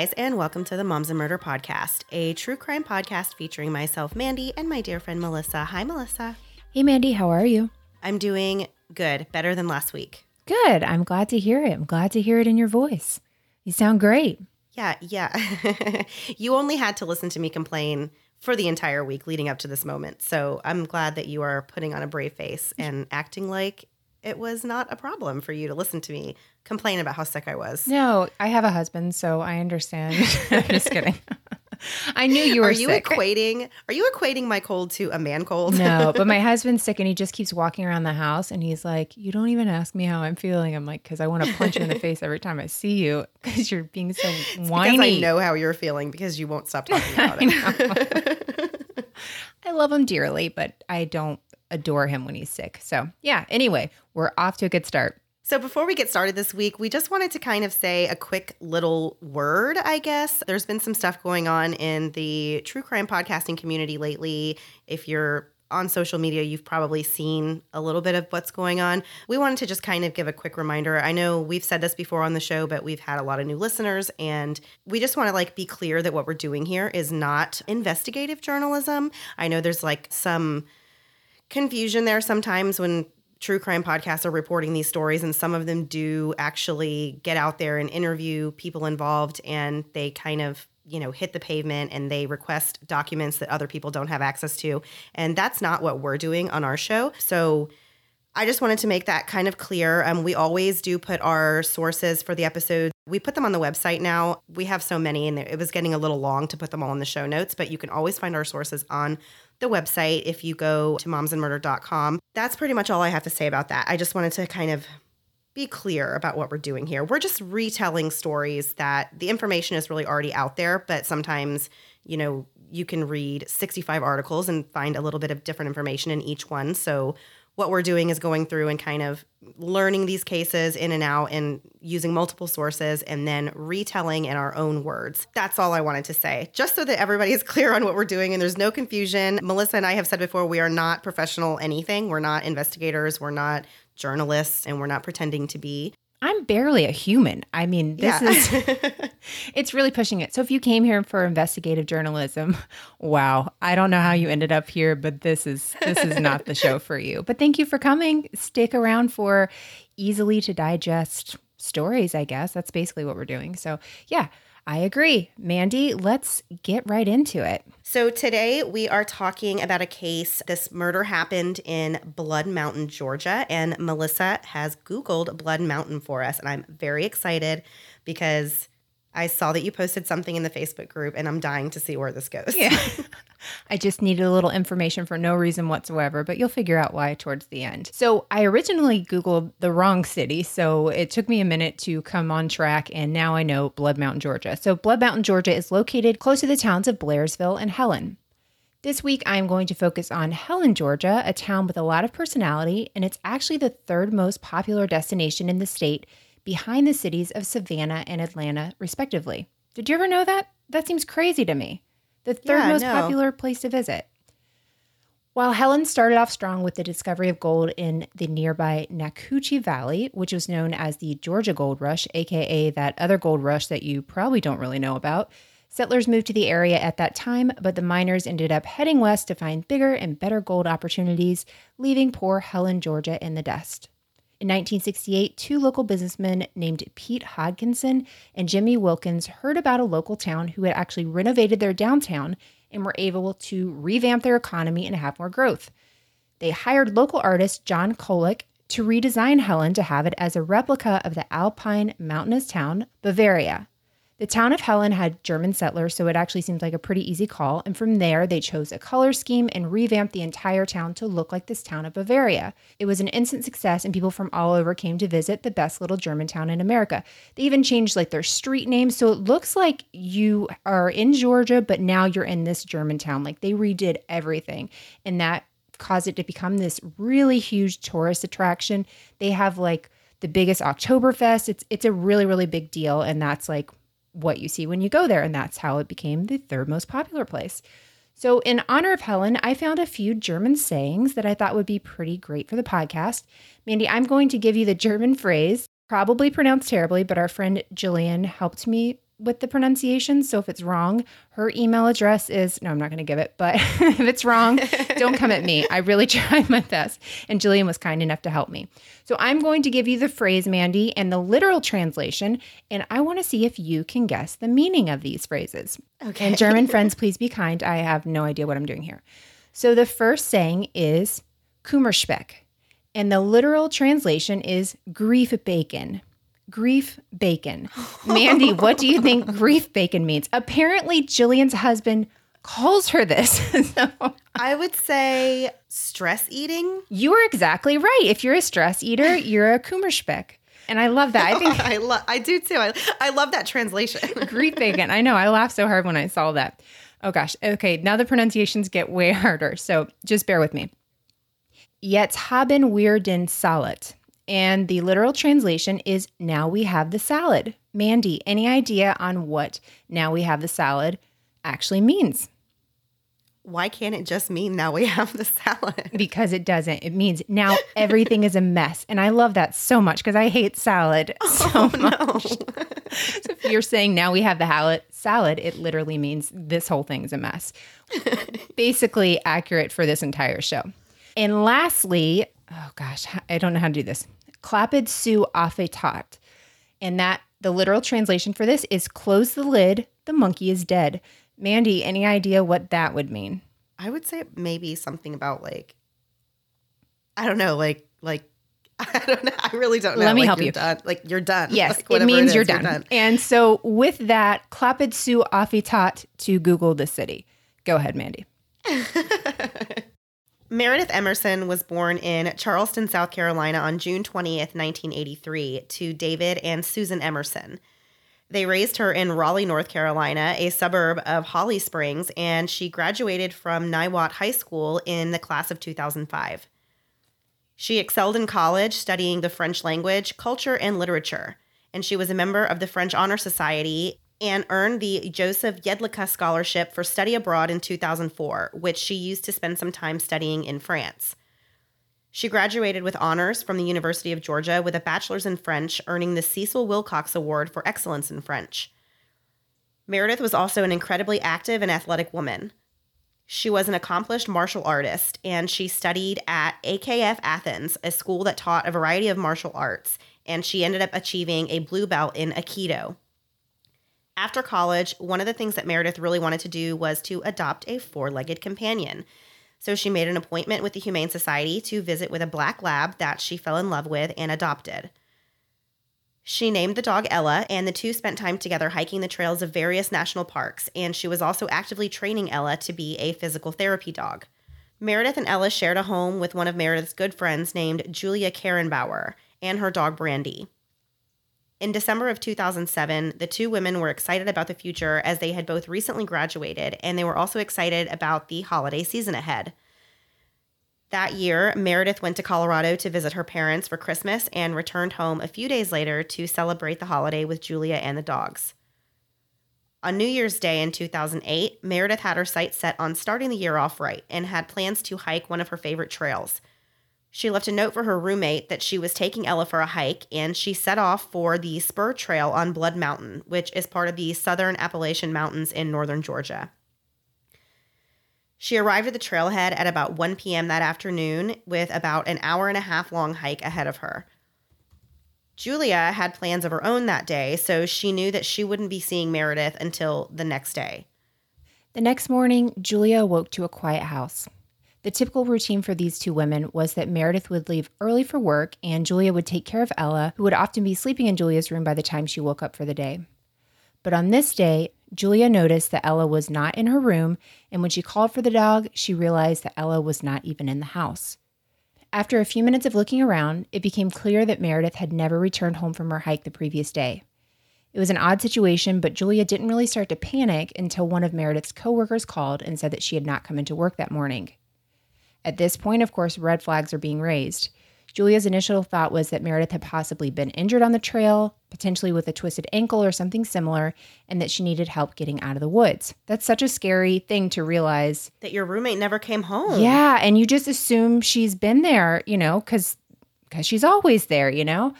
guys, and welcome to the Moms and Murder Podcast, a true crime podcast featuring myself, Mandy, and my dear friend Melissa. Hi, Melissa. Hey, Mandy, how are you? I'm doing good, better than last week. Good. I'm glad to hear it. I'm glad to hear it in your voice. You sound great. Yeah, yeah. you only had to listen to me complain for the entire week leading up to this moment. So I'm glad that you are putting on a brave face and acting like it was not a problem for you to listen to me complain about how sick I was. No, I have a husband, so I understand. I'm just kidding. I knew you were Are you sick. equating are you equating my cold to a man cold? no, but my husband's sick and he just keeps walking around the house and he's like, You don't even ask me how I'm feeling. I'm like, Because I want to punch you in the face every time I see you because you're being so whiny. Because I know how you're feeling because you won't stop talking about it. I love him dearly, but I don't adore him when he's sick. So, yeah, anyway, we're off to a good start. So, before we get started this week, we just wanted to kind of say a quick little word, I guess. There's been some stuff going on in the true crime podcasting community lately. If you're on social media, you've probably seen a little bit of what's going on. We wanted to just kind of give a quick reminder. I know we've said this before on the show, but we've had a lot of new listeners and we just want to like be clear that what we're doing here is not investigative journalism. I know there's like some confusion there sometimes when true crime podcasts are reporting these stories and some of them do actually get out there and interview people involved and they kind of you know hit the pavement and they request documents that other people don't have access to and that's not what we're doing on our show so I just wanted to make that kind of clear. Um, we always do put our sources for the episode. We put them on the website now. We have so many, and it was getting a little long to put them all in the show notes, but you can always find our sources on the website if you go to momsandmurder.com. That's pretty much all I have to say about that. I just wanted to kind of be clear about what we're doing here. We're just retelling stories that the information is really already out there, but sometimes, you know, you can read 65 articles and find a little bit of different information in each one. So, what we're doing is going through and kind of learning these cases in and out and using multiple sources and then retelling in our own words. That's all I wanted to say, just so that everybody is clear on what we're doing and there's no confusion. Melissa and I have said before, we are not professional anything. We're not investigators, we're not journalists, and we're not pretending to be. I'm barely a human. I mean, this Yeah. is it's really pushing it. So if you came here for investigative journalism, wow, I don't know how you ended up here, but this is this is not the show for you. But thank you for coming. Stick around for easily to digest stories, I guess. That's basically what we're doing. So, yeah, I agree. Mandy, let's get right into it. So, today we are talking about a case. This murder happened in Blood Mountain, Georgia, and Melissa has Googled Blood Mountain for us. And I'm very excited because I saw that you posted something in the Facebook group, and I'm dying to see where this goes. Yeah. I just needed a little information for no reason whatsoever, but you'll figure out why towards the end. So, I originally Googled the wrong city, so it took me a minute to come on track, and now I know Blood Mountain, Georgia. So, Blood Mountain, Georgia is located close to the towns of Blairsville and Helen. This week, I'm going to focus on Helen, Georgia, a town with a lot of personality, and it's actually the third most popular destination in the state behind the cities of Savannah and Atlanta, respectively. Did you ever know that? That seems crazy to me. The third Yeah, most no. popular place to visit. While Helen started off strong with the discovery of gold in the nearby Nacoochee Valley, which was known as the Georgia Gold Rush, aka that other gold rush that you probably don't really know about, settlers moved to the area at that time, but the miners ended up heading west to find bigger and better gold opportunities, leaving poor Helen, Georgia in the dust. In 1968, two local businessmen named Pete Hodkinson and Jimmy Wilkins heard about a local town who had actually renovated their downtown and were able to revamp their economy and have more growth. They hired local artist John Kollock to redesign Helen to have it as a replica of the alpine mountainous town, Bavaria. The town of Helen had German settlers, so it actually seemed like a pretty easy call. And from there, they chose a color scheme and revamped the entire town to look like this town of Bavaria. It was an instant success, and people from all over came to visit the best little German town in America. They even changed like their street names, so it looks like you are in Georgia, but now you're in this German town. Like they redid everything, and that caused it to become this really huge tourist attraction. They have like the biggest Oktoberfest. It's it's a really really big deal, and that's like what you see when you go there, and that's how it became the third most popular place. So, in honor of Helen, I found a few German sayings that I thought would be pretty great for the podcast. Mandy, I'm going to give you the German phrase, probably pronounced terribly, but our friend Jillian helped me with the pronunciation. So if it's wrong, her email address is no, I'm not going to give it, but if it's wrong, don't come at me. I really tried my best. And Jillian was kind enough to help me. So I'm going to give you the phrase, Mandy, and the literal translation. And I want to see if you can guess the meaning of these phrases. Okay. And German friends, please be kind. I have no idea what I'm doing here. So the first saying is Kummerspeck. And the literal translation is grief bacon. Grief bacon. Mandy, what do you think grief bacon means? Apparently, Jillian's husband calls her this. so I would say stress eating. you are exactly right. If you're a stress eater, you're a Kummerspeck. And I love that. I think I love. I do too. I I love that translation. grief bacon. I know. I laughed so hard when I saw that. Oh gosh. Okay. Now the pronunciations get way harder. So just bear with me. Yet haben wir den Salat. And the literal translation is now we have the salad. Mandy, any idea on what now we have the salad actually means? Why can't it just mean now we have the salad? Because it doesn't. It means now everything is a mess. And I love that so much because I hate salad oh, so Oh much. no. So if you're saying now we have the salad, it literally means this whole thing is a mess. Basically accurate for this entire show. And lastly, oh gosh, I don't know how to do this. Clapped su affetat. And that the literal translation for this is close the lid, the monkey is dead. Mandy, any idea what that would mean? I would say maybe something about like I don't know, like like I don't know. I really don't know. Let me Like, help you're you. Done. Like you're done. Yes, Like, it means is, you're, done. And so with that, Clapid su affetat to Google the city. Go ahead, Mandy. Meredith Emerson was born in Charleston, South Carolina on June 20th, 1983, to David and Susan Emerson. They raised her in Raleigh, North Carolina, a suburb of Holly Springs, and she graduated from Niwot High School in the class of 2005. She excelled in college studying the French language, culture, and literature, and she was a member of the French Honor Society and earned the Joseph Yedlicka Scholarship for Study Abroad in 2004, which she used to spend some time studying in France. She graduated with honors from the University of Georgia with a bachelor's in French, earning the Cecil Wilcox Award for Excellence in French. Meredith was also an incredibly active and athletic woman. She was an accomplished martial artist, and she studied at AKF Athens, a school that taught a variety of martial arts, and she ended up achieving a blue belt in Aikido. After college, one of the things that Meredith really wanted to do was to adopt a four legged companion. So she made an appointment with the Humane Society to visit with a black lab that she fell in love with and adopted. She named the dog Ella, and the two spent time together hiking the trails of various national parks, and she was also actively training Ella to be a physical therapy dog. Meredith and Ella shared a home with one of Meredith's good friends named Julia Karrenbauer and her dog Brandy. In December of 2007, the two women were excited about the future as they had both recently graduated, and they were also excited about the holiday season ahead. That year, Meredith went to Colorado to visit her parents for Christmas and returned home a few days later to celebrate the holiday with Julia and the dogs. On New Year's Day in 2008, Meredith had her sights set on starting the year off right and had plans to hike one of her favorite trails. She left a note for her roommate that she was taking Ella for a hike, and she set off for the Spur Trail on Blood Mountain, which is part of the Southern Appalachian Mountains in northern Georgia. She arrived at the trailhead at about 1 p.m. that afternoon with about an hour and a half long hike ahead of her. Julia had plans of her own that day, so she knew that she wouldn't be seeing Meredith until the next day. The next morning, Julia awoke to a quiet house. The typical routine for these two women was that Meredith would leave early for work and Julia would take care of Ella, who would often be sleeping in Julia's room by the time she woke up for the day. But on this day, Julia noticed that Ella was not in her room, and when she called for the dog, she realized that Ella was not even in the house. After a few minutes of looking around, it became clear that Meredith had never returned home from her hike the previous day. It was an odd situation, but Julia didn't really start to panic until one of Meredith's coworkers called and said that she had not come into work that morning. At this point, of course, red flags are being raised. Julia's initial thought was that Meredith had possibly been injured on the trail, potentially with a twisted ankle or something similar, and that she needed help getting out of the woods. That's such a scary thing to realize. That your roommate never came home. Yeah, and you just assume she's been there, you know, cuz cuz she's always there, you know.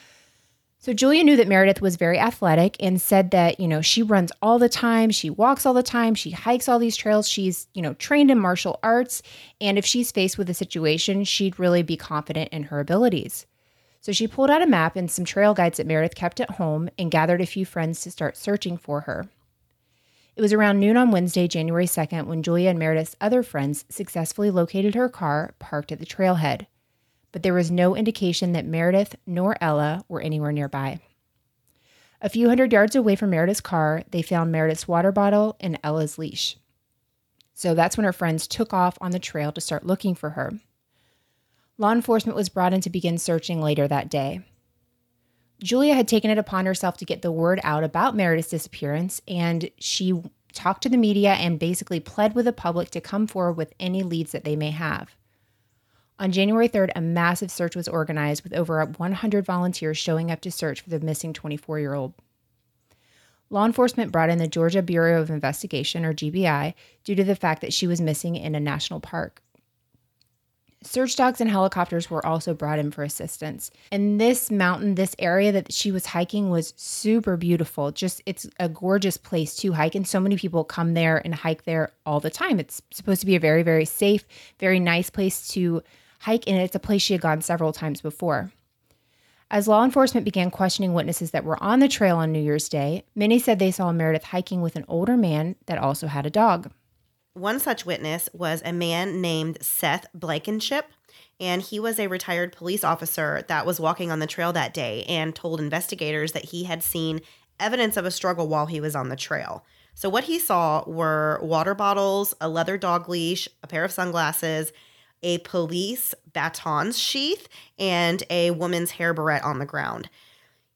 So Julia knew that Meredith was very athletic and said that, you know, she runs all the time, she walks all the time, she hikes all these trails, she's, you know, trained in martial arts, and if she's faced with a situation, she'd really be confident in her abilities. So she pulled out a map and some trail guides that Meredith kept at home and gathered a few friends to start searching for her. It was around noon on Wednesday, January 2nd, when Julia and Meredith's other friends successfully located her car parked at the trailhead but there was no indication that Meredith nor Ella were anywhere nearby. A few hundred yards away from Meredith's car, they found Meredith's water bottle and Ella's leash. So that's when her friends took off on the trail to start looking for her. Law enforcement was brought in to begin searching later that day. Julia had taken it upon herself to get the word out about Meredith's disappearance, and she talked to the media and basically pled with the public to come forward with any leads that they may have. On January 3rd, a massive search was organized with over 100 volunteers showing up to search for the missing 24 year old. Law enforcement brought in the Georgia Bureau of Investigation, or GBI, due to the fact that she was missing in a national park. Search dogs and helicopters were also brought in for assistance. And this mountain, this area that she was hiking was super beautiful. Just it's a gorgeous place to hike and so many people come there and hike there all the time. It's supposed to be a very very safe, very nice place to hike, and it's a place she had gone several times before. As law enforcement began questioning witnesses that were on the trail on New Year's Day, many said they saw Meredith hiking with an older man that also had a dog. One such witness was a man named Seth Blankenship, and he was a retired police officer that was walking on the trail that day and told investigators that he had seen evidence of a struggle while he was on the trail. So, what he saw were water bottles, a leather dog leash, a pair of sunglasses, a police baton sheath, and a woman's hair barrette on the ground.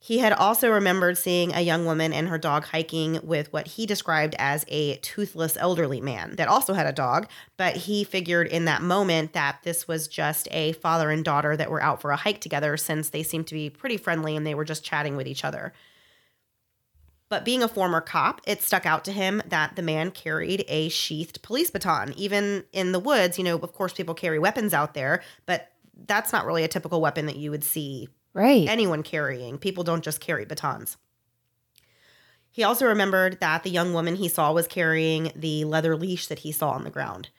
He had also remembered seeing a young woman and her dog hiking with what he described as a toothless elderly man that also had a dog, but he figured in that moment that this was just a father and daughter that were out for a hike together since they seemed to be pretty friendly and they were just chatting with each other. But being a former cop, it stuck out to him that the man carried a sheathed police baton. Even in the woods, you know, of course, people carry weapons out there, but that's not really a typical weapon that you would see right. anyone carrying. People don't just carry batons. He also remembered that the young woman he saw was carrying the leather leash that he saw on the ground.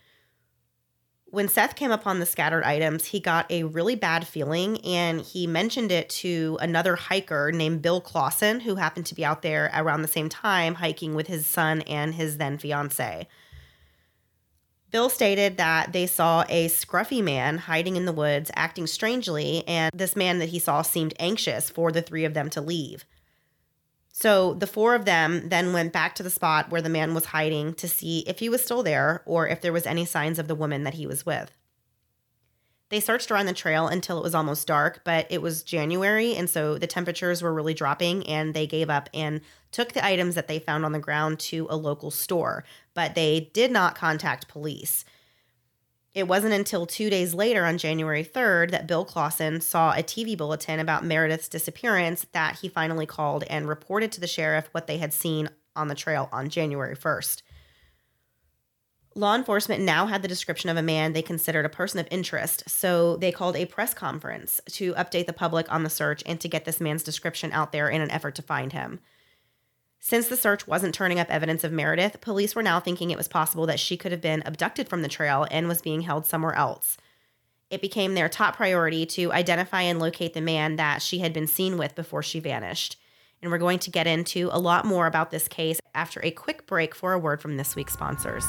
When Seth came upon the scattered items, he got a really bad feeling and he mentioned it to another hiker named Bill Clausen, who happened to be out there around the same time hiking with his son and his then fiance. Bill stated that they saw a scruffy man hiding in the woods acting strangely, and this man that he saw seemed anxious for the three of them to leave. So the four of them then went back to the spot where the man was hiding to see if he was still there or if there was any signs of the woman that he was with. They searched around the trail until it was almost dark, but it was January, and so the temperatures were really dropping, and they gave up and took the items that they found on the ground to a local store. But they did not contact police. It wasn't until two days later, on January 3rd, that Bill Clausen saw a TV bulletin about Meredith's disappearance that he finally called and reported to the sheriff what they had seen on the trail on January 1st. Law enforcement now had the description of a man they considered a person of interest, so they called a press conference to update the public on the search and to get this man's description out there in an effort to find him. Since the search wasn't turning up evidence of Meredith, police were now thinking it was possible that she could have been abducted from the trail and was being held somewhere else. It became their top priority to identify and locate the man that she had been seen with before she vanished. And we're going to get into a lot more about this case after a quick break for a word from this week's sponsors.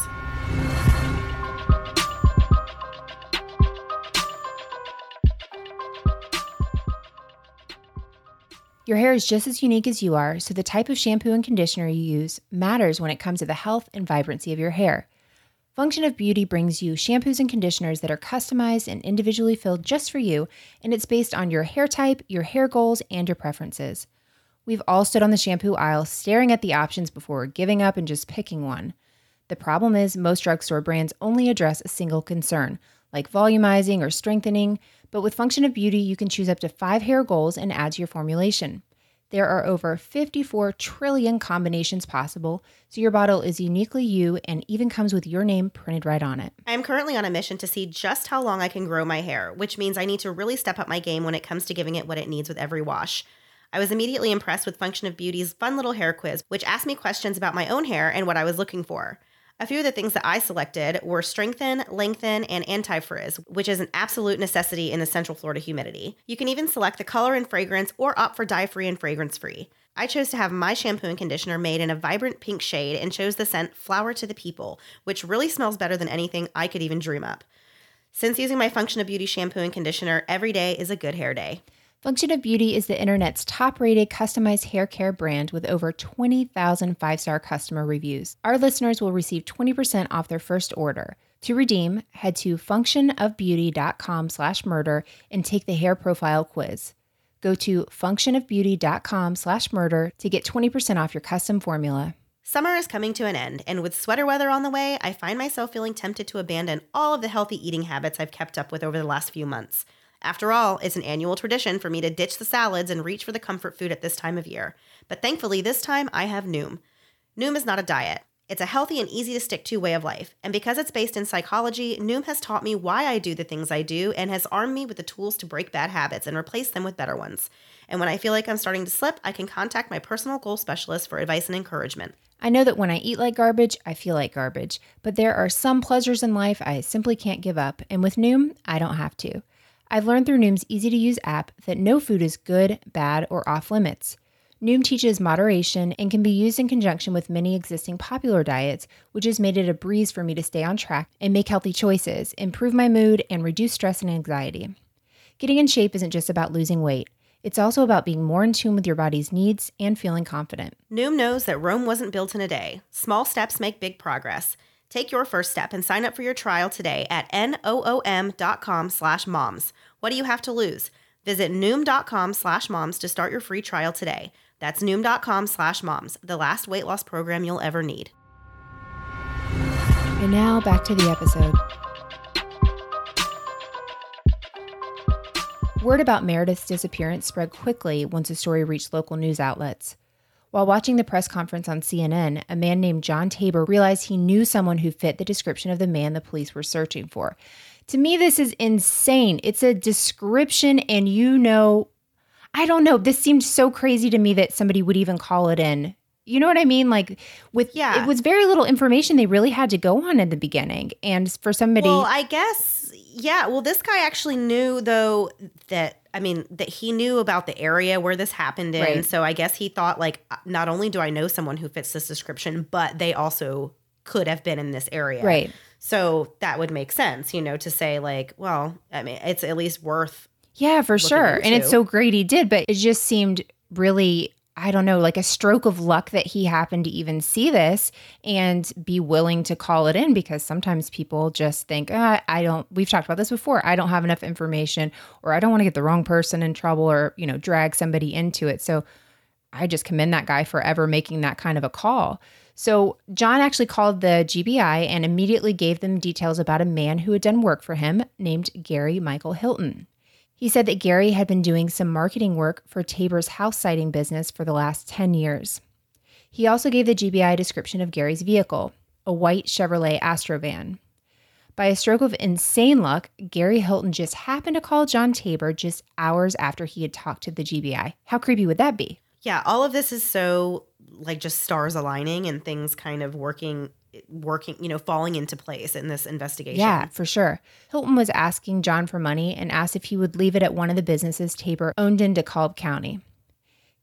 Your hair is just as unique as you are, so the type of shampoo and conditioner you use matters when it comes to the health and vibrancy of your hair. Function of Beauty brings you shampoos and conditioners that are customized and individually filled just for you, and it's based on your hair type, your hair goals, and your preferences. We've all stood on the shampoo aisle staring at the options before giving up and just picking one. The problem is, most drugstore brands only address a single concern, like volumizing or strengthening, but with Function of Beauty, you can choose up to five hair goals and add to your formulation. There are over 54 trillion combinations possible, so your bottle is uniquely you and even comes with your name printed right on it. I am currently on a mission to see just how long I can grow my hair, which means I need to really step up my game when it comes to giving it what it needs with every wash. I was immediately impressed with Function of Beauty's fun little hair quiz, which asked me questions about my own hair and what I was looking for. A few of the things that I selected were strengthen, lengthen, and anti frizz, which is an absolute necessity in the Central Florida humidity. You can even select the color and fragrance or opt for dye free and fragrance free. I chose to have my shampoo and conditioner made in a vibrant pink shade and chose the scent Flower to the People, which really smells better than anything I could even dream up. Since using my Function of Beauty shampoo and conditioner, every day is a good hair day. Function of Beauty is the internet's top rated customized hair care brand with over 20,000 five star customer reviews. Our listeners will receive 20% off their first order. To redeem, head to functionofbeauty.com slash murder and take the hair profile quiz. Go to functionofbeauty.com slash murder to get 20% off your custom formula. Summer is coming to an end, and with sweater weather on the way, I find myself feeling tempted to abandon all of the healthy eating habits I've kept up with over the last few months. After all, it's an annual tradition for me to ditch the salads and reach for the comfort food at this time of year. But thankfully, this time I have Noom. Noom is not a diet. It's a healthy and easy to stick to way of life. And because it's based in psychology, Noom has taught me why I do the things I do and has armed me with the tools to break bad habits and replace them with better ones. And when I feel like I'm starting to slip, I can contact my personal goal specialist for advice and encouragement. I know that when I eat like garbage, I feel like garbage, but there are some pleasures in life I simply can't give up, and with Noom, I don't have to. I've learned through Noom's easy to use app that no food is good, bad, or off limits. Noom teaches moderation and can be used in conjunction with many existing popular diets, which has made it a breeze for me to stay on track and make healthy choices, improve my mood, and reduce stress and anxiety. Getting in shape isn't just about losing weight. It's also about being more in tune with your body's needs and feeling confident. Noom knows that Rome wasn't built in a day. Small steps make big progress. Take your first step and sign up for your trial today at noom.com slash moms. What do you have to lose? Visit noom.com slash moms to start your free trial today. That's noom.com slash moms, the last weight loss program you'll ever need. And now back to the episode. Word about Meredith's disappearance spread quickly once the story reached local news outlets. While watching the press conference on CNN, a man named John Tabor realized he knew someone who fit the description of the man the police were searching for. To me, this is insane. It's a description, and you know, I don't know. This seemed so crazy to me that somebody would even call it in. You know what I mean? Like with Yeah. it was very little information they really had to go on in the beginning. And for somebody Well, I guess, yeah. Well, this guy actually knew, though, that, I mean, that he knew about the area where this happened in. Right. So I guess he thought, like, uh, not only do I know someone who fits this description, but they also could have been in this area. Right. So that would make sense, you know, to say, like, well, I mean, it's at least worth. Yeah, for sure. And it's so great he did, but it just seemed really, I don't know, like a stroke of luck that he happened to even see this and be willing to call it in because sometimes people just think, ah, I don't, we've talked about this before. I don't have enough information or I don't want to get the wrong person in trouble or, you know, drag somebody into it. So I just commend that guy for ever making that kind of a call. So John actually called the GBI and immediately gave them details about a man who had done work for him named Gary Michael Hilton. He said that Gary had been doing some marketing work for Tabor's house siding business for the last 10 years. He also gave the GBI a description of Gary's vehicle, a white Chevrolet Astrovan. By a stroke of insane luck, Gary Hilton just happened to call John Tabor just hours after he had talked to the GBI. How creepy would that be? Yeah, all of this is so, like, just stars aligning and things kind of working, working, you know, falling into place in this investigation. Yeah, for sure. Hilton was asking John for money and asked if he would leave it at one of the businesses Tabor owned in DeKalb County.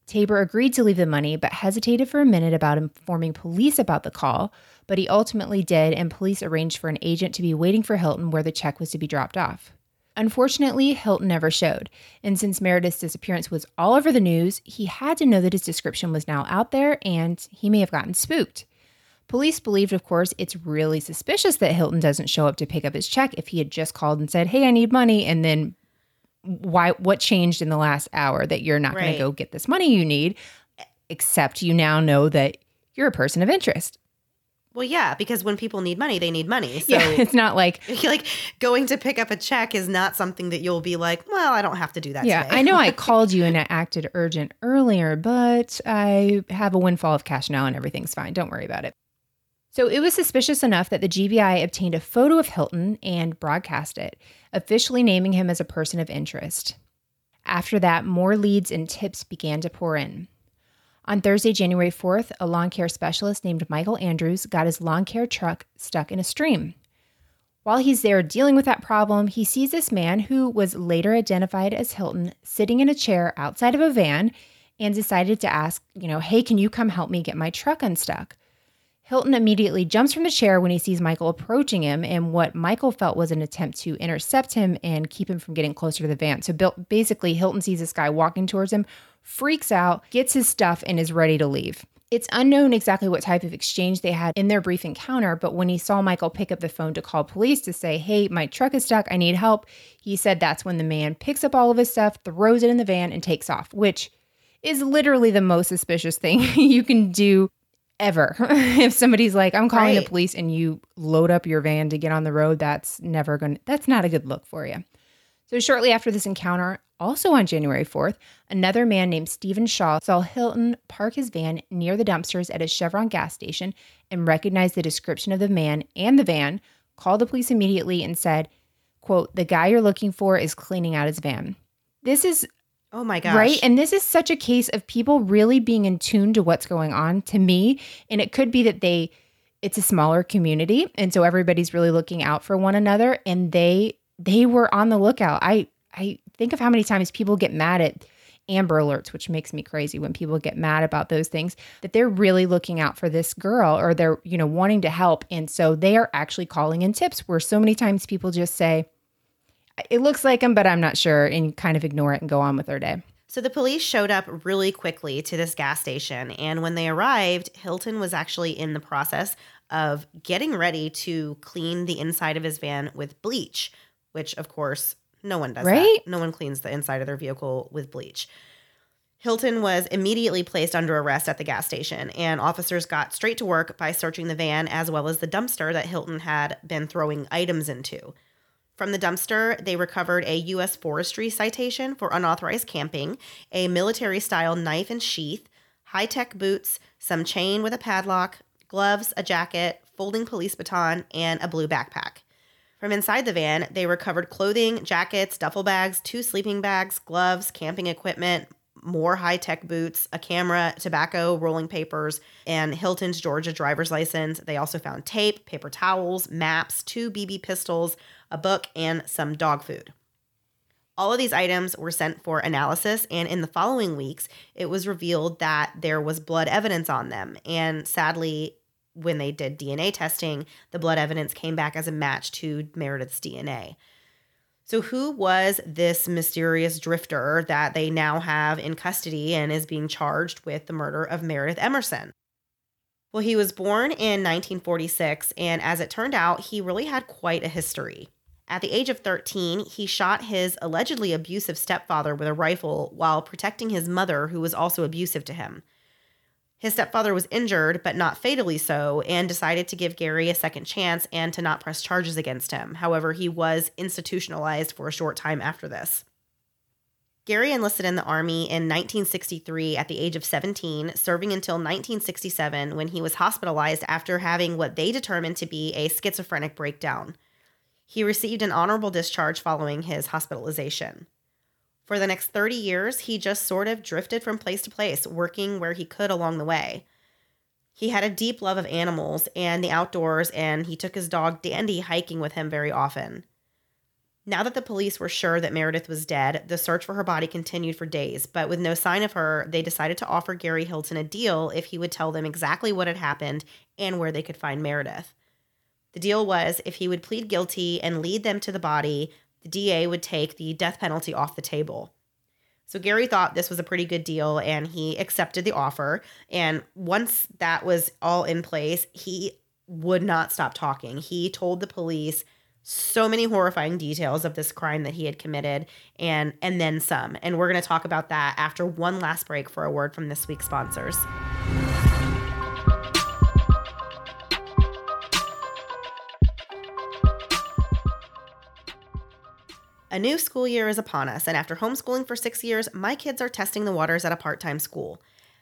Tabor agreed to leave the money, but hesitated for a minute about informing police about the call, but he ultimately did, and police arranged for an agent to be waiting for Hilton where the check was to be dropped off. Unfortunately, Hilton never showed, and since Meredith's disappearance was all over the news, he had to know that his description was now out there and he may have gotten spooked. Police believed, of course, it's really suspicious that Hilton doesn't show up to pick up his check if he had just called and said, "Hey, I need money," and then why what changed in the last hour that you're not going to go get this money you need except you now know that you're a person of interest. Well, yeah, because when people need money, they need money. So, yeah, it's not like like, going to pick up a check is not something that you'll be like, well, I don't have to do that yeah, today. I know I called you and I acted urgent earlier, but I have a windfall of cash now and everything's fine. Don't worry about it. So it was suspicious enough that the GBI obtained a photo of Hilton and broadcast it, officially naming him as a person of interest. After that, more leads and tips began to pour in. On Thursday, January 4th, a lawn care specialist named Michael Andrews got his lawn care truck stuck in a stream. While he's there dealing with that problem, he sees this man who was later identified as Hilton sitting in a chair outside of a van and decided to ask, you know, hey, can you come help me get my truck unstuck? Hilton immediately jumps from the chair when he sees Michael approaching him, and what Michael felt was an attempt to intercept him and keep him from getting closer to the van. So basically, Hilton sees this guy walking towards him, freaks out, gets his stuff, and is ready to leave. It's unknown exactly what type of exchange they had in their brief encounter, but when he saw Michael pick up the phone to call police to say, Hey, my truck is stuck, I need help, he said that's when the man picks up all of his stuff, throws it in the van, and takes off, which is literally the most suspicious thing you can do ever. if somebody's like, I'm calling right. the police and you load up your van to get on the road, that's never going to, that's not a good look for you. So, shortly after this encounter, also on January 4th, another man named Stephen Shaw saw Hilton park his van near the dumpsters at a Chevron gas station and recognized the description of the man and the van, called the police immediately and said, quote, the guy you're looking for is cleaning out his van. This is Oh my gosh. Right. And this is such a case of people really being in tune to what's going on to me. And it could be that they, it's a smaller community. And so everybody's really looking out for one another. And they, they were on the lookout. I, I think of how many times people get mad at Amber Alerts, which makes me crazy when people get mad about those things, that they're really looking out for this girl or they're, you know, wanting to help. And so they are actually calling in tips where so many times people just say, it looks like him, but I'm not sure, and kind of ignore it and go on with their day. So the police showed up really quickly to this gas station. And when they arrived, Hilton was actually in the process of getting ready to clean the inside of his van with bleach, which, of course, no one does right? that. No one cleans the inside of their vehicle with bleach. Hilton was immediately placed under arrest at the gas station, and officers got straight to work by searching the van as well as the dumpster that Hilton had been throwing items into. From the dumpster, they recovered a U.S. Forestry citation for unauthorized camping, a military style knife and sheath, high tech boots, some chain with a padlock, gloves, a jacket, folding police baton, and a blue backpack. From inside the van, they recovered clothing, jackets, duffel bags, two sleeping bags, gloves, camping equipment, more high tech boots, a camera, tobacco, rolling papers, and Hilton's Georgia driver's license. They also found tape, paper towels, maps, two BB pistols, a book, and some dog food. All of these items were sent for analysis, and in the following weeks, it was revealed that there was blood evidence on them. And sadly, when they did DNA testing, the blood evidence came back as a match to Meredith's DNA. So, who was this mysterious drifter that they now have in custody and is being charged with the murder of Meredith Emerson? Well, he was born in 1946, and as it turned out, he really had quite a history. At the age of 13, he shot his allegedly abusive stepfather with a rifle while protecting his mother, who was also abusive to him. His stepfather was injured, but not fatally so, and decided to give Gary a second chance and to not press charges against him. However, he was institutionalized for a short time after this. Gary enlisted in the Army in 1963 at the age of 17, serving until 1967 when he was hospitalized after having what they determined to be a schizophrenic breakdown. He received an honorable discharge following his hospitalization. For the next 30 years, he just sort of drifted from place to place, working where he could along the way. He had a deep love of animals and the outdoors, and he took his dog Dandy hiking with him very often. Now that the police were sure that Meredith was dead, the search for her body continued for days, but with no sign of her, they decided to offer Gary Hilton a deal if he would tell them exactly what had happened and where they could find Meredith. The deal was if he would plead guilty and lead them to the body, the DA would take the death penalty off the table. So Gary thought this was a pretty good deal and he accepted the offer. And once that was all in place, he would not stop talking. He told the police so many horrifying details of this crime that he had committed and and then some. And we're going to talk about that after one last break for a word from this week's sponsors. A new school year is upon us, and after homeschooling for six years, my kids are testing the waters at a part time school.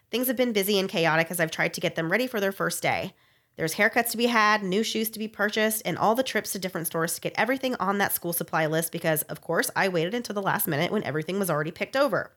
Things have been busy and chaotic as I've tried to get them ready for their first day. There's haircuts to be had, new shoes to be purchased, and all the trips to different stores to get everything on that school supply list because, of course, I waited until the last minute when everything was already picked over.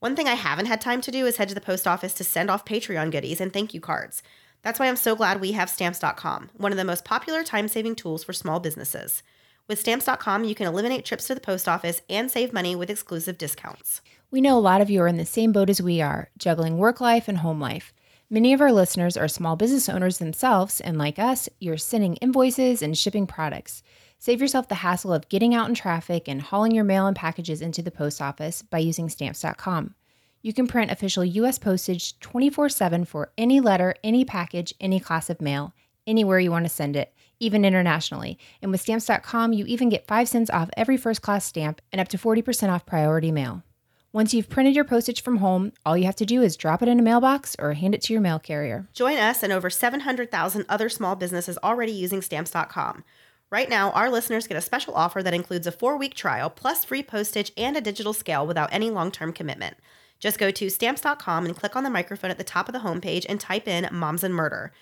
One thing I haven't had time to do is head to the post office to send off Patreon goodies and thank you cards. That's why I'm so glad we have stamps.com, one of the most popular time saving tools for small businesses. With stamps.com, you can eliminate trips to the post office and save money with exclusive discounts. We know a lot of you are in the same boat as we are, juggling work life and home life. Many of our listeners are small business owners themselves, and like us, you're sending invoices and shipping products. Save yourself the hassle of getting out in traffic and hauling your mail and packages into the post office by using stamps.com. You can print official US postage 24 7 for any letter, any package, any class of mail, anywhere you want to send it, even internationally. And with stamps.com, you even get 5 cents off every first class stamp and up to 40% off priority mail. Once you've printed your postage from home, all you have to do is drop it in a mailbox or hand it to your mail carrier. Join us and over 700,000 other small businesses already using stamps.com. Right now, our listeners get a special offer that includes a four week trial, plus free postage and a digital scale without any long term commitment. Just go to stamps.com and click on the microphone at the top of the homepage and type in Moms and Murder.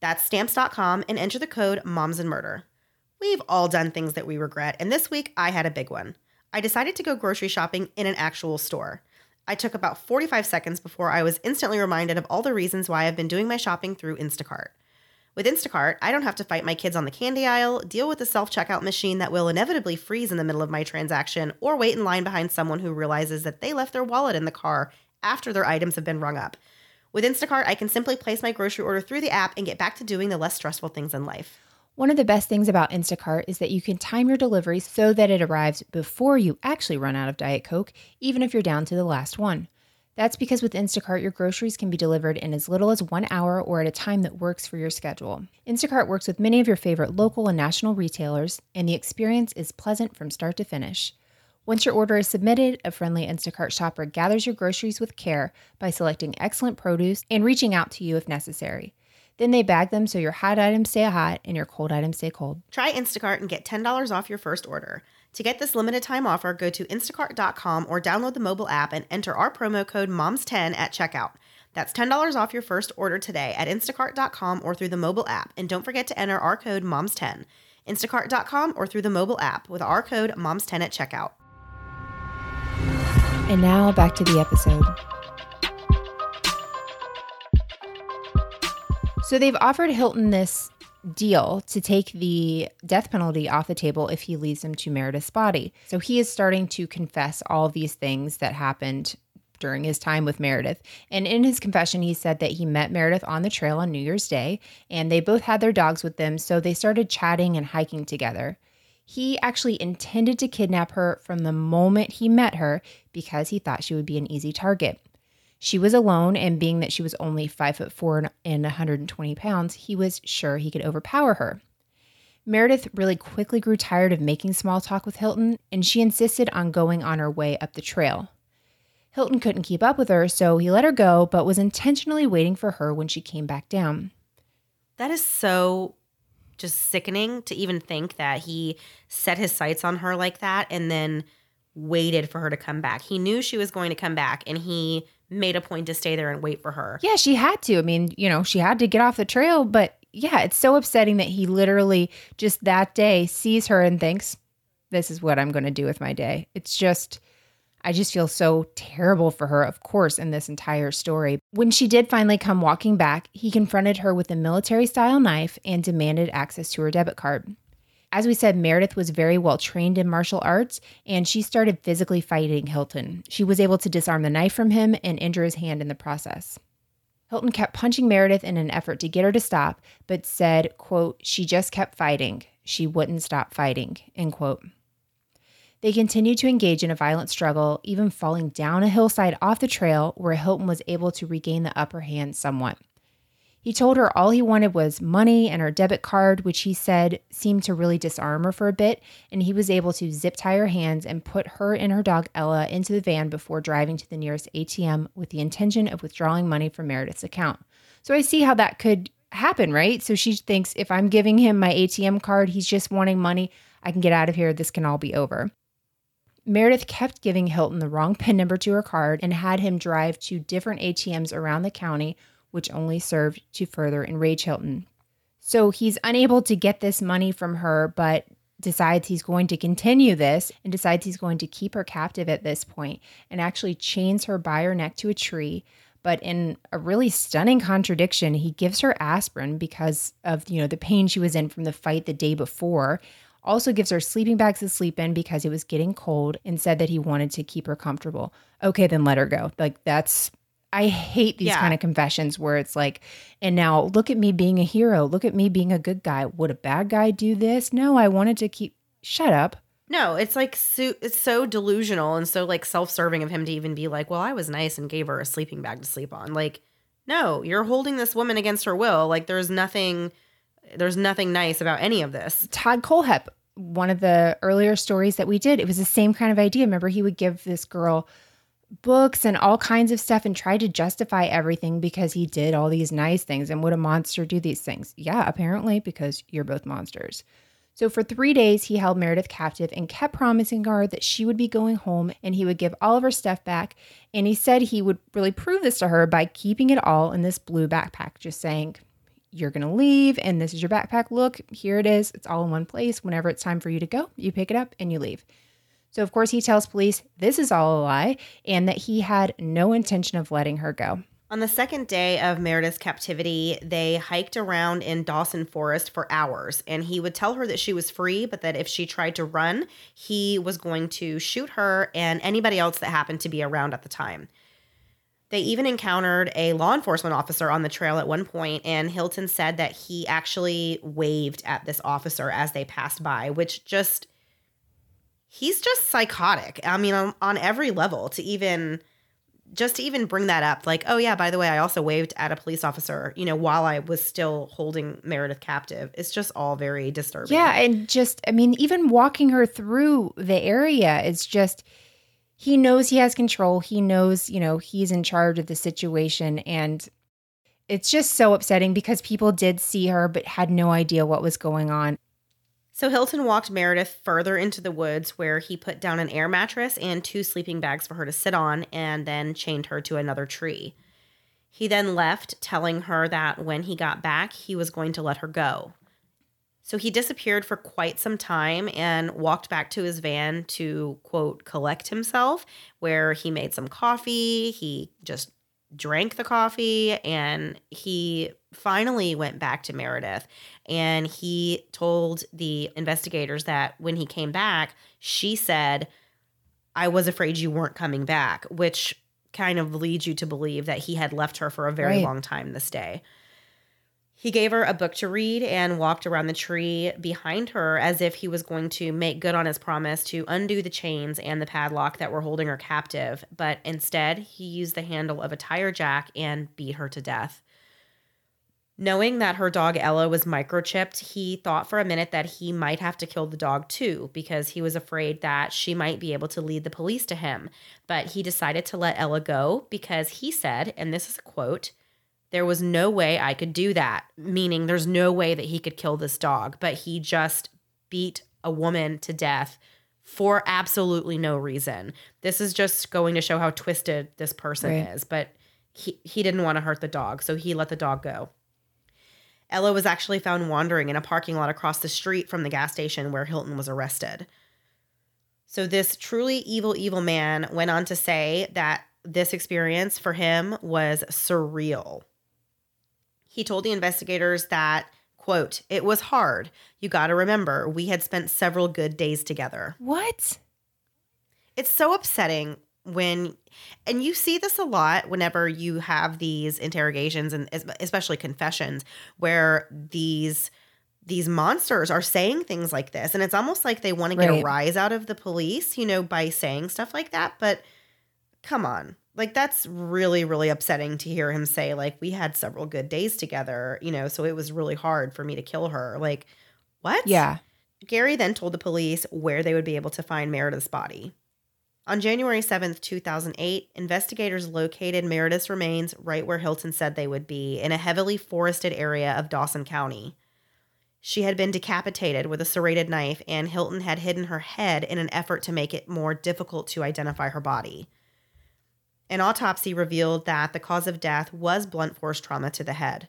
That's stamps.com and enter the code Moms and Murder. We've all done things that we regret, and this week I had a big one. I decided to go grocery shopping in an actual store. I took about 45 seconds before I was instantly reminded of all the reasons why I've been doing my shopping through Instacart. With Instacart, I don't have to fight my kids on the candy aisle, deal with the self checkout machine that will inevitably freeze in the middle of my transaction, or wait in line behind someone who realizes that they left their wallet in the car after their items have been rung up. With Instacart, I can simply place my grocery order through the app and get back to doing the less stressful things in life. One of the best things about Instacart is that you can time your delivery so that it arrives before you actually run out of Diet Coke, even if you're down to the last one. That's because with Instacart, your groceries can be delivered in as little as one hour or at a time that works for your schedule. Instacart works with many of your favorite local and national retailers, and the experience is pleasant from start to finish. Once your order is submitted, a friendly Instacart shopper gathers your groceries with care by selecting excellent produce and reaching out to you if necessary. Then they bag them so your hot items stay hot and your cold items stay cold. Try Instacart and get $10 off your first order. To get this limited time offer, go to instacart.com or download the mobile app and enter our promo code MOMS10 at checkout. That's $10 off your first order today at instacart.com or through the mobile app. And don't forget to enter our code MOMS10. Instacart.com or through the mobile app with our code MOMS10 at checkout. And now back to the episode. So they've offered Hilton this deal to take the death penalty off the table if he leads them to Meredith's body. So he is starting to confess all these things that happened during his time with Meredith. And in his confession, he said that he met Meredith on the trail on New Year's Day and they both had their dogs with them. So they started chatting and hiking together. He actually intended to kidnap her from the moment he met her because he thought she would be an easy target. She was alone, and being that she was only five foot four and 120 pounds, he was sure he could overpower her. Meredith really quickly grew tired of making small talk with Hilton, and she insisted on going on her way up the trail. Hilton couldn't keep up with her, so he let her go, but was intentionally waiting for her when she came back down. That is so just sickening to even think that he set his sights on her like that and then waited for her to come back. He knew she was going to come back and he made a point to stay there and wait for her. Yeah, she had to. I mean, you know, she had to get off the trail, but yeah, it's so upsetting that he literally just that day sees her and thinks, this is what I'm going to do with my day. It's just, I just feel so terrible for her, of course, in this entire story. When she did finally come walking back, he confronted her with a military style knife and demanded access to her debit card. As we said, Meredith was very well trained in martial arts and she started physically fighting Hilton. She was able to disarm the knife from him and injure his hand in the process. Hilton kept punching Meredith in an effort to get her to stop, but said, quote, she just kept fighting. She wouldn't stop fighting, end quote. They continued to engage in a violent struggle, even falling down a hillside off the trail where Hilton was able to regain the upper hand somewhat. He told her all he wanted was money and her debit card, which he said seemed to really disarm her for a bit, and he was able to zip tie her hands and put her and her dog Ella into the van before driving to the nearest ATM with the intention of withdrawing money from Meredith's account. So I see how that could happen, right? So she thinks if I'm giving him my ATM card, he's just wanting money, I can get out of here, this can all be over. Meredith kept giving Hilton the wrong PIN number to her card and had him drive to different ATMs around the county which only served to further enrage Hilton. So he's unable to get this money from her, but decides he's going to continue this and decides he's going to keep her captive at this point and actually chains her by her neck to a tree. But in a really stunning contradiction, he gives her aspirin because of, you know, the pain she was in from the fight the day before. Also gives her sleeping bags to sleep in because it was getting cold and said that he wanted to keep her comfortable. Okay, then let her go. Like that's I hate these Yeah. kind of confessions where it's like, and now look at me being a hero. Look at me being a good guy. Would a bad guy do this? No, I wanted to keep. Shut up. No, it's like so, it's so delusional and so like self-serving of him to even be like, "Well, I was nice and gave her a sleeping bag to sleep on." Like, no, you're holding this woman against her will. Like, there's nothing, there's nothing nice about any of this. Todd Kohlhepp, one of the earlier stories that we did, it was the same kind of idea. Remember, he would give this girl books and all kinds of stuff and try to justify everything because he did all these nice things. And would a monster do these things? Yeah, apparently, because you're both monsters. So for three days, he held Meredith captive and kept promising her that she would be going home and he would give all of her stuff back. And he said he would really prove this to her by keeping it all in this blue backpack, just saying, You're going to leave, and this is your backpack. Look, here it is. It's all in one place. Whenever it's time for you to go, you pick it up and you leave. So, of course, he tells police this is all a lie and that he had no intention of letting her go. On the second day of Meredith's captivity, they hiked around in Dawson Forest for hours, and he would tell her that she was free, but that if she tried to run, he was going to shoot her and anybody else that happened to be around at the time. They even encountered a law enforcement officer on the trail at one point, and Hilton said that he actually waved at this officer as they passed by, which just, he's just psychotic. I mean, on, on every level to even just to even bring that up like oh yeah by the way i also waved at a police officer you know while i was still holding meredith captive it's just all very disturbing Yeah, and just I mean, even walking her through the area, is just he knows he has control. He knows, you know, he's in charge of the situation and it's just so upsetting because people did see her but had no idea what was going on. so hilton walked meredith further into the woods where he put down an air mattress and two sleeping bags for her to sit on and then chained her to another tree he then left telling her that when he got back he was going to let her go So he disappeared for quite some time and walked back to his van to, quote, collect himself, where he made some coffee. He just drank the coffee and he finally went back to Meredith. And he told the investigators that when he came back, she said, I was afraid you weren't coming back, which kind of leads you to believe that he had left her for a very Right. long time this day. He gave her a book to read and walked around the tree behind her as if he was going to make good on his promise to undo the chains and the padlock that were holding her captive. But instead, he used the handle of a tire jack and beat her to death. Knowing that her dog Ella was microchipped, he thought for a minute that he might have to kill the dog too because he was afraid that she might be able to lead the police to him. But he decided to let Ella go because he said, and this is a quote, there was no way I could do that, meaning there's no way that he could kill this dog, but he just beat a woman to death for absolutely no reason. This is just going to show how twisted this person Right. is, but he, he didn't want to hurt the dog, so he let the dog go. Ella was actually found wandering in a parking lot across the street from the gas station where Hilton was arrested. So, this truly evil, evil man went on to say that this experience for him was surreal. He told the investigators that, quote, it was hard. You got to remember, we had spent several good days together. What? It's so upsetting when, and you see this a lot whenever you have these interrogations and especially confessions where these these monsters are saying things like this and it's almost like they want to get a rise out of the police you know by saying stuff like that but come on like that's really really upsetting to hear him say like we had several good days together you know so it was really hard for me to kill her like what Yeah. Gary then told the police where they would be able to find Meredith's body. On January 7th, 2008, investigators located Meredith's remains right where Hilton said they would be in a heavily forested area of Dawson County. She had been decapitated with a serrated knife, and Hilton had hidden her head in an effort to make it more difficult to identify her body. An autopsy revealed that the cause of death was blunt force trauma to the head.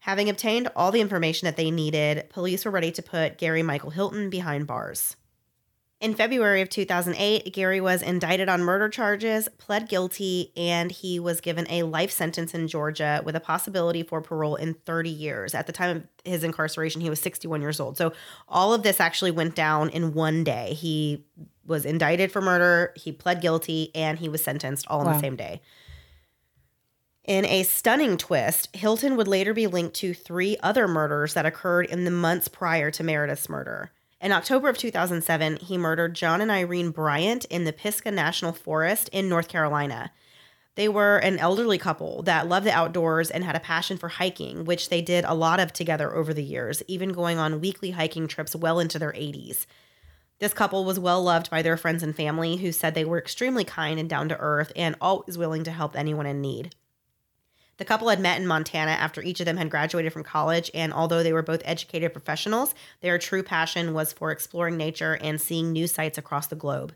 Having obtained all the information that they needed, police were ready to put Gary Michael Hilton behind bars. In February of 2008, Gary was indicted on murder charges, pled guilty, and he was given a life sentence in Georgia with a possibility for parole in 30 years. At the time of his incarceration, he was 61 years old. So all of this actually went down in one day. He was indicted for murder, he pled guilty, and he was sentenced all in Wow. the same day. In a stunning twist, Hilton would later be linked to three other murders that occurred in the months prior to Meredith's murder. In October of 2007, he murdered John and Irene Bryant in the Pisgah National Forest in North Carolina. They were an elderly couple that loved the outdoors and had a passion for hiking, which they did a lot of together over the years, even going on weekly hiking trips well into their 80s. This couple was well loved by their friends and family, who said they were extremely kind and down to earth and always willing to help anyone in need. The couple had met in Montana after each of them had graduated from college, and although they were both educated professionals, their true passion was for exploring nature and seeing new sights across the globe.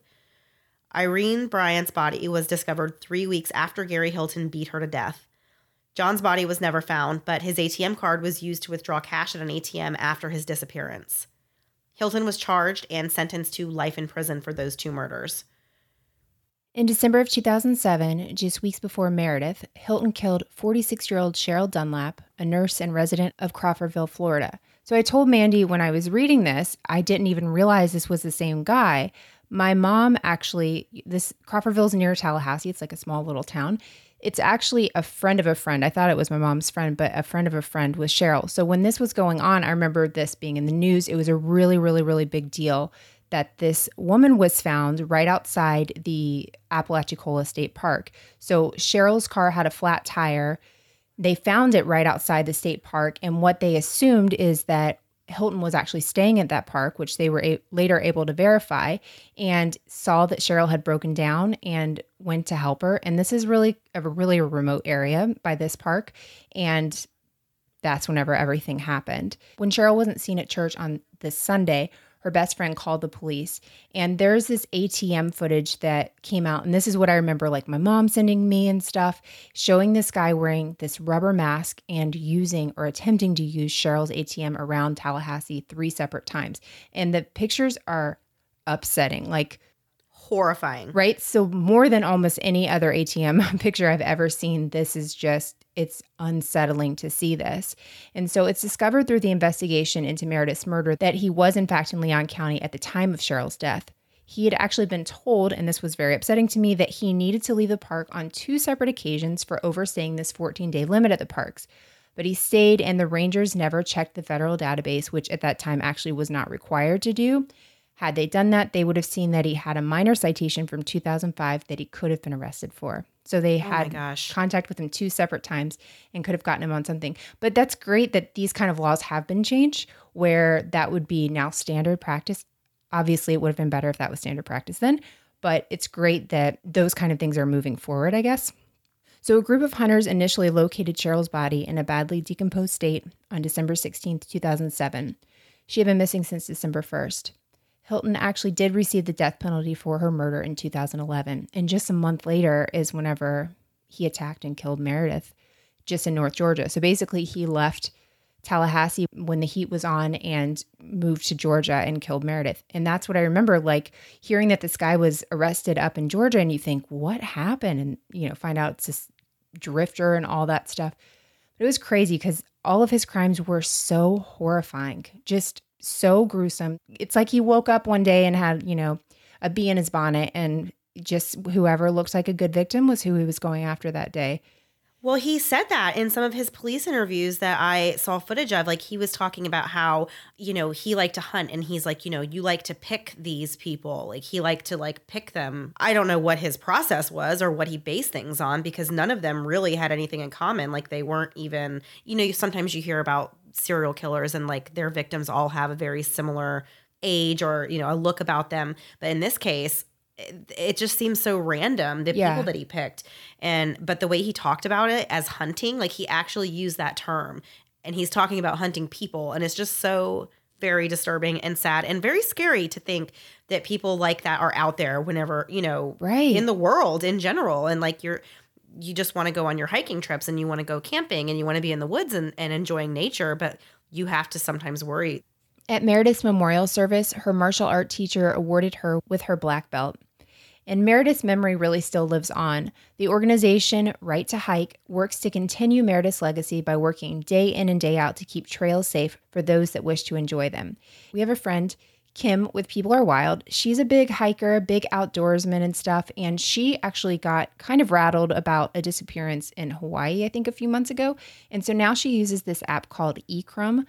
Irene Bryant's body was discovered three weeks after Gary Hilton beat her to death. John's body was never found, but his ATM card was used to withdraw cash at an ATM after his disappearance. Hilton was charged and sentenced to life in prison for those two murders. In December of 2007, just weeks before Meredith, Hilton killed 46 year old Cheryl Dunlap, a nurse and resident of Crawfordville, Florida. So I told Mandy when I was reading this, I didn't even realize this was the same guy. My mom actually, this Crawfordville's near Tallahassee. It's like a small little town. It's actually a friend of a friend. I thought it was my mom's friend, but a friend of a friend was Cheryl. So when this was going on, I remember this being in the news. It was a really, really, really big deal that this woman was found right outside the Apalachicola State Park. So Cheryl's car had a flat tire. They found it right outside the state park. And what they assumed is that Hilton was actually staying at that park, which they were a- later able to verify, and saw that Cheryl had broken down and went to help her. And this is really a really remote area by this park. And that's whenever everything happened. When Cheryl wasn't seen at church on this Sunday, her best friend called the police. And there's this ATM footage that came out. And this is what I remember like my mom sending me and stuff, showing this guy wearing this rubber mask and using or attempting to use Cheryl's ATM around Tallahassee three separate times. And the pictures are upsetting. Like, Horrifying. right? So more than almost any other ATM picture I've ever seen, this is just it's unsettling to see this. And so it's discovered through the investigation into Meredith's murder that he was in fact in Leon County at the time of Cheryl's death. He had actually been told, and this was very upsetting to me, that he needed to leave the park on two separate occasions for overstaying this 14 day limit at the parks. But he stayed, and the Rangers never checked the federal database, which at that time actually was not required to do. Had they done that, they would have seen that he had a minor citation from 2005 that he could have been arrested for. So they Oh had contact with him two separate times and could have gotten him on something. But that's great that these kind of laws have been changed where that would be now standard practice. Obviously, it would have been better if that was standard practice then, but it's great that those kind of things are moving forward, I guess. So, a group of hunters initially located Cheryl's body in a badly decomposed state on December 16th, 2007. She had been missing since December 1st. Hilton actually did receive the death penalty for her murder in 2011. And just a month later is whenever he attacked and killed Meredith just in North Georgia. So basically, he left Tallahassee when the heat was on and moved to Georgia and killed Meredith. And that's what I remember like hearing that this guy was arrested up in Georgia and you think, what happened? And, you know, find out it's this drifter and all that stuff. But it was crazy because all of his crimes were so horrifying, just so gruesome. It's like he woke up one day and had, you know, a bee in his bonnet and just whoever looked like a good victim was who he was going after that day. Well, he said that in some of his police interviews that I saw footage of. Like, he was talking about how, you know, he liked to hunt and he's like, you know, you like to pick these people. Like, he liked to, like, pick them. I don't know what his process was or what he based things on because none of them really had anything in common. Like, they weren't even, you know, sometimes you hear about serial killers and, like, their victims all have a very similar age or, you know, a look about them. But in this case, it, it just seems so random the Yeah. people that he picked and but the way he talked about it as hunting like he actually used that term and he's talking about hunting people and it's just so very disturbing and sad and very scary to think that people like that are out there whenever you know Right. in the world in general and like you're you just want to go on your hiking trips and you want to go camping and you want to be in the woods and, and enjoying nature, but you have to sometimes worry. At Meredith's memorial service, her martial art teacher awarded her with her black belt. And Meredith's memory really still lives on. The organization, Right to Hike, works to continue Meredith's legacy by working day in and day out to keep trails safe for those that wish to enjoy them. We have a friend, Kim, with People Are Wild. She's a big hiker, big outdoorsman and stuff. And she actually got kind of rattled about a disappearance in Hawaii, I think, a few months ago. And so now she uses this app called eCrumb.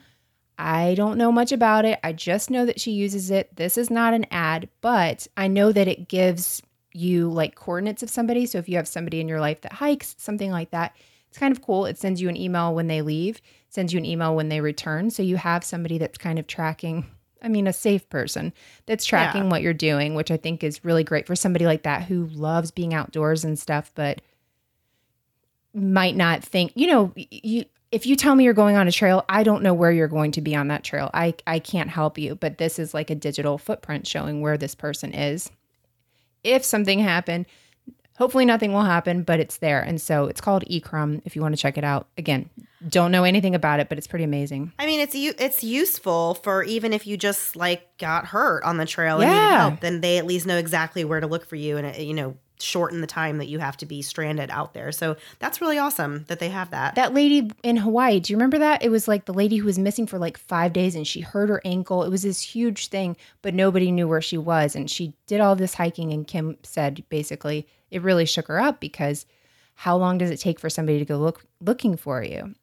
I don't know much about it. I just know that she uses it. This is not an ad, but I know that it gives you like coordinates of somebody. So if you have somebody in your life that hikes, something like that, it's kind of cool. It sends you an email when they leave, sends you an email when they return. So you have somebody that's kind of tracking, I mean, a safe person that's tracking yeah. what you're doing, which I think is really great for somebody like that who loves being outdoors and stuff, but might not think, you know, you if you tell me you're going on a trail, I don't know where you're going to be on that trail. I, I can't help you, but this is like a digital footprint showing where this person is if something happened. Hopefully, nothing will happen, but it's there. And so it's called eCrumb if you want to check it out. Again, don't know anything about it, but it's pretty amazing. I mean, it's it's useful for even if you just like got hurt on the trail and yeah. help, then they at least know exactly where to look for you and uh, you know shorten the time that you have to be stranded out there. So that's really awesome that they have that. That lady in Hawaii, do you remember that? It was like the lady who was missing for like 5 days and she hurt her ankle. It was this huge thing, but nobody knew where she was and she did all this hiking and Kim said basically it really shook her up because how long does it take for somebody to go look looking for you?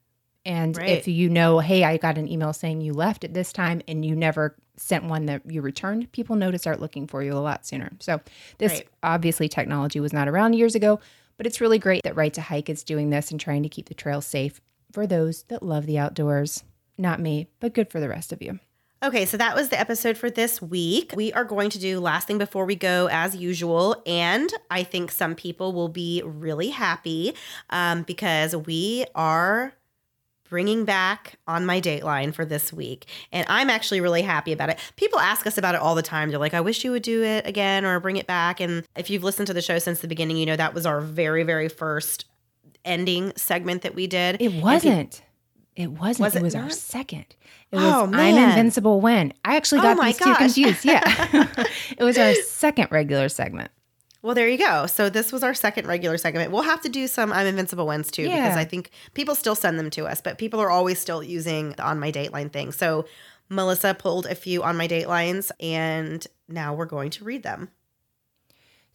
And right. if you know, hey, I got an email saying you left at this time and you never sent one that you returned, people know to start looking for you a lot sooner. So, this right. obviously technology was not around years ago, but it's really great that Right to Hike is doing this and trying to keep the trails safe for those that love the outdoors. Not me, but good for the rest of you. Okay, so that was the episode for this week. We are going to do last thing before we go as usual. And I think some people will be really happy um, because we are bringing back on my dateline for this week. And I'm actually really happy about it. People ask us about it all the time. They're like, I wish you would do it again or bring it back. And if you've listened to the show since the beginning, you know that was our very, very first ending segment that we did. It wasn't. It wasn't. Was it, it was not? our second. It was oh, I'm Invincible When. I actually oh got oh these gosh. two confused. Yeah. it was our second regular segment. Well, there you go. So this was our second regular segment. We'll have to do some I'm Invincible ones too yeah. because I think people still send them to us, but people are always still using the on my dateline thing. So Melissa pulled a few on my datelines and now we're going to read them.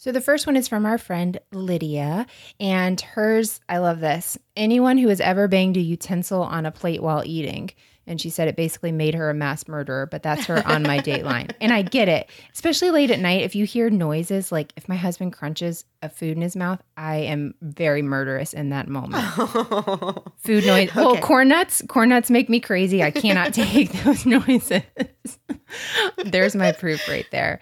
So the first one is from our friend Lydia, and hers, I love this. Anyone who has ever banged a utensil on a plate while eating. And she said it basically made her a mass murderer, but that's her on my dateline. And I get it, especially late at night. If you hear noises, like if my husband crunches a food in his mouth, I am very murderous in that moment. food noise. Okay. Well, corn nuts, corn nuts make me crazy. I cannot take those noises. There's my proof right there.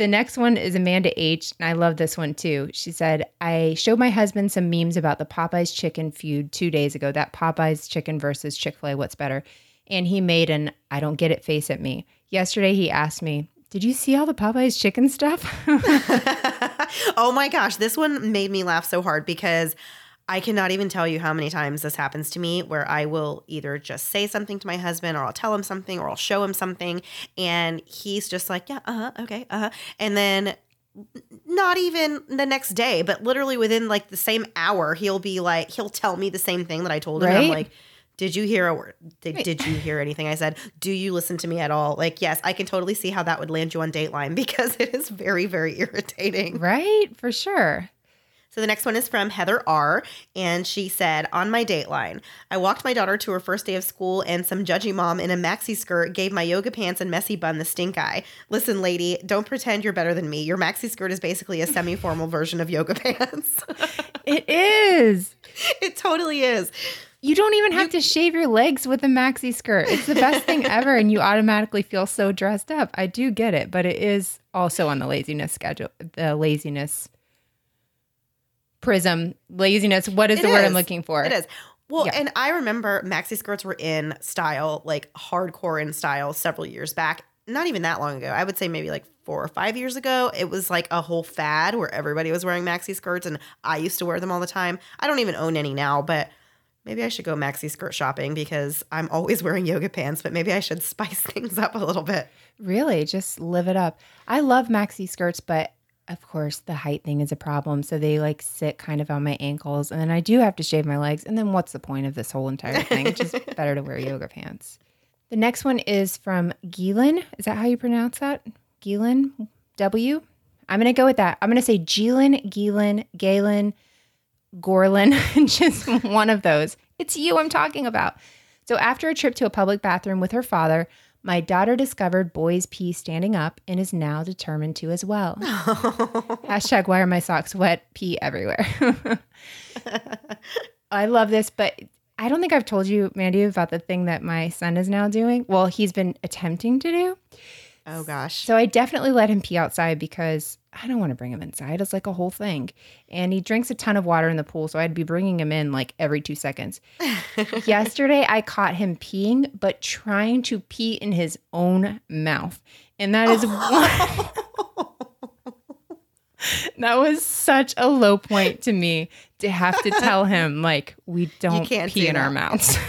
The next one is Amanda H. And I love this one too. She said, I showed my husband some memes about the Popeyes chicken feud two days ago. That Popeyes chicken versus Chick fil A, what's better? And he made an I don't get it face at me. Yesterday, he asked me, Did you see all the Popeyes chicken stuff? oh my gosh. This one made me laugh so hard because I cannot even tell you how many times this happens to me where I will either just say something to my husband or I'll tell him something or I'll show him something and he's just like, yeah, uh-huh, okay, uh-huh. And then not even the next day, but literally within like the same hour, he'll be like, he'll tell me the same thing that I told him. Right? I'm like, did you hear a word? Did, did you hear anything I said? Do you listen to me at all? Like, yes, I can totally see how that would land you on Dateline because it is very, very irritating. Right? For sure. So the next one is from Heather R. And she said, On my dateline, I walked my daughter to her first day of school, and some judgy mom in a maxi skirt gave my yoga pants and messy bun the stink eye. Listen, lady, don't pretend you're better than me. Your maxi skirt is basically a semi formal version of yoga pants. it is. It totally is. You don't even have you, to shave your legs with a maxi skirt. It's the best thing ever, and you automatically feel so dressed up. I do get it, but it is also on the laziness schedule, the laziness prism laziness what is it the is. word i'm looking for it is well yeah. and i remember maxi skirts were in style like hardcore in style several years back not even that long ago. I would say maybe like four or five years ago. It was like a whole fad where everybody was wearing maxi skirts, and I used to wear them all the time. I don't even own any now, but maybe I should go maxi skirt shopping because I'm always wearing yoga pants, but maybe I should spice things up a little bit. Really, just live it up. I love maxi skirts, but of course the height thing is a problem. So they like sit kind of on my ankles, and then I do have to shave my legs. And then what's the point of this whole entire thing? It's just better to wear yoga pants. The next one is from Geelan. Is that how you pronounce that? Geelan W. I'm gonna go with that. I'm gonna say Geelan, Geelan, Galen, Gorlin, just one of those. It's you I'm talking about. So after a trip to a public bathroom with her father, my daughter discovered boys pee standing up and is now determined to as well. Hashtag why are my socks wet? Pee everywhere. I love this, but I don't think I've told you, Mandy, about the thing that my son is now doing. Well, he's been attempting to do. Oh gosh. So I definitely let him pee outside because I don't want to bring him inside. It's like a whole thing. And he drinks a ton of water in the pool, so I'd be bringing him in like every 2 seconds. Yesterday I caught him peeing but trying to pee in his own mouth. And that is one That was such a low point to me to have to tell him like we don't pee do in our mouths.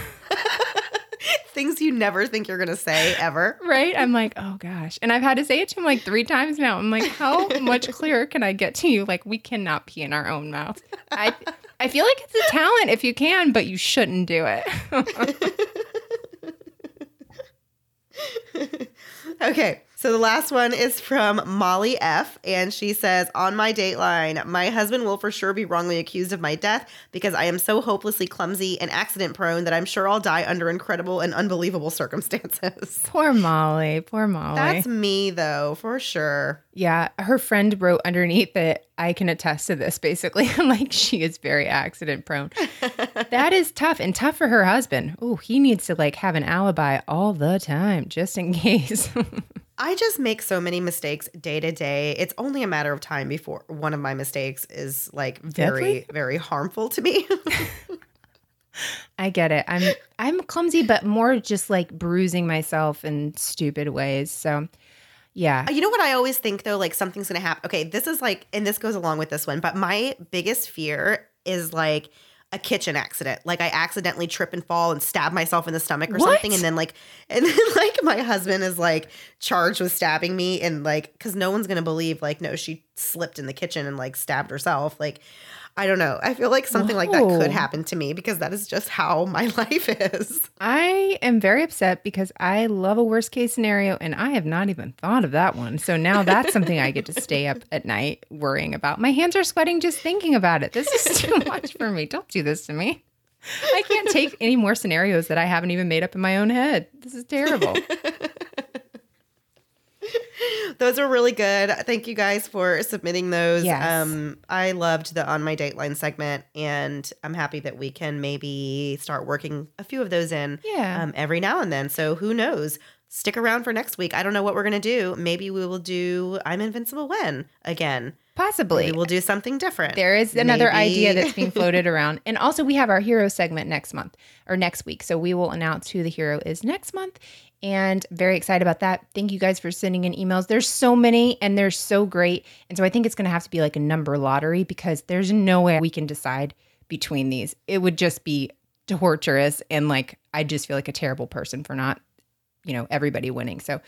Things you never think you're gonna say ever. right? I'm like, oh gosh. And I've had to say it to him like three times now. I'm like, how much clearer can I get to you? Like, we cannot pee in our own mouth. I I feel like it's a talent if you can, but you shouldn't do it. Okay, so the last one is from Molly F. And she says, On my dateline, my husband will for sure be wrongly accused of my death because I am so hopelessly clumsy and accident prone that I'm sure I'll die under incredible and unbelievable circumstances. poor Molly. Poor Molly. That's me, though, for sure. Yeah. Her friend wrote underneath that I can attest to this basically. like she is very accident prone. that is tough and tough for her husband. Oh, he needs to like have an alibi all the time just in case. I just make so many mistakes day to day. It's only a matter of time before one of my mistakes is like very, Deadly? very harmful to me. I get it. I'm I'm clumsy, but more just like bruising myself in stupid ways. So, yeah. Uh, you know what I always think though, like something's gonna happen. Okay, this is like, and this goes along with this one, but my biggest fear is like a kitchen accident. Like I accidentally trip and fall and stab myself in the stomach or What? something, and then like, and then like my husband is like charged with stabbing me, and like, because no one's gonna believe like, no, she slipped in the kitchen and like stabbed herself. Like, I don't know. I feel like something like that could happen to me because that is just how my life is. I am very upset because I love a worst case scenario and I have not even thought of that one. So now that's something I get to stay up at night worrying about. My hands are sweating just thinking about it. This is too much for me. Don't do this to me. I can't take any more scenarios that I haven't even made up in my own head. This is terrible. Those are really good. Thank you guys for submitting those. Yes. Um, I loved the on my dateline segment, and I'm happy that we can maybe start working a few of those in Yeah. um, every now and then. So who knows? Stick around for next week. I don't know what we're gonna do. Maybe we will do I'm Invincible when again. Possibly. Maybe we'll do something different. There is another Maybe- idea that's being floated around. And also, we have our hero segment next month or next week. So we will announce who the hero is next month. And very excited about that. Thank you guys for sending in emails. There's so many and they're so great. And so I think it's going to have to be like a number lottery because there's no way we can decide between these. It would just be torturous. And like, I just feel like a terrible person for not, you know, everybody winning. So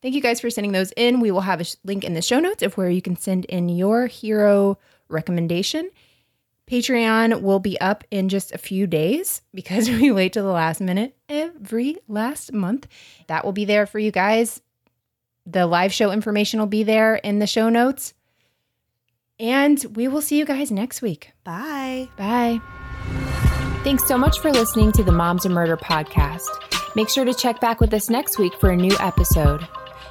Thank you guys for sending those in. We will have a sh- link in the show notes of where you can send in your hero recommendation. Patreon will be up in just a few days because we wait till the last minute every last month. That will be there for you guys. The live show information will be there in the show notes. And we will see you guys next week. Bye. Bye. Thanks so much for listening to the Moms and Murder podcast. Make sure to check back with us next week for a new episode.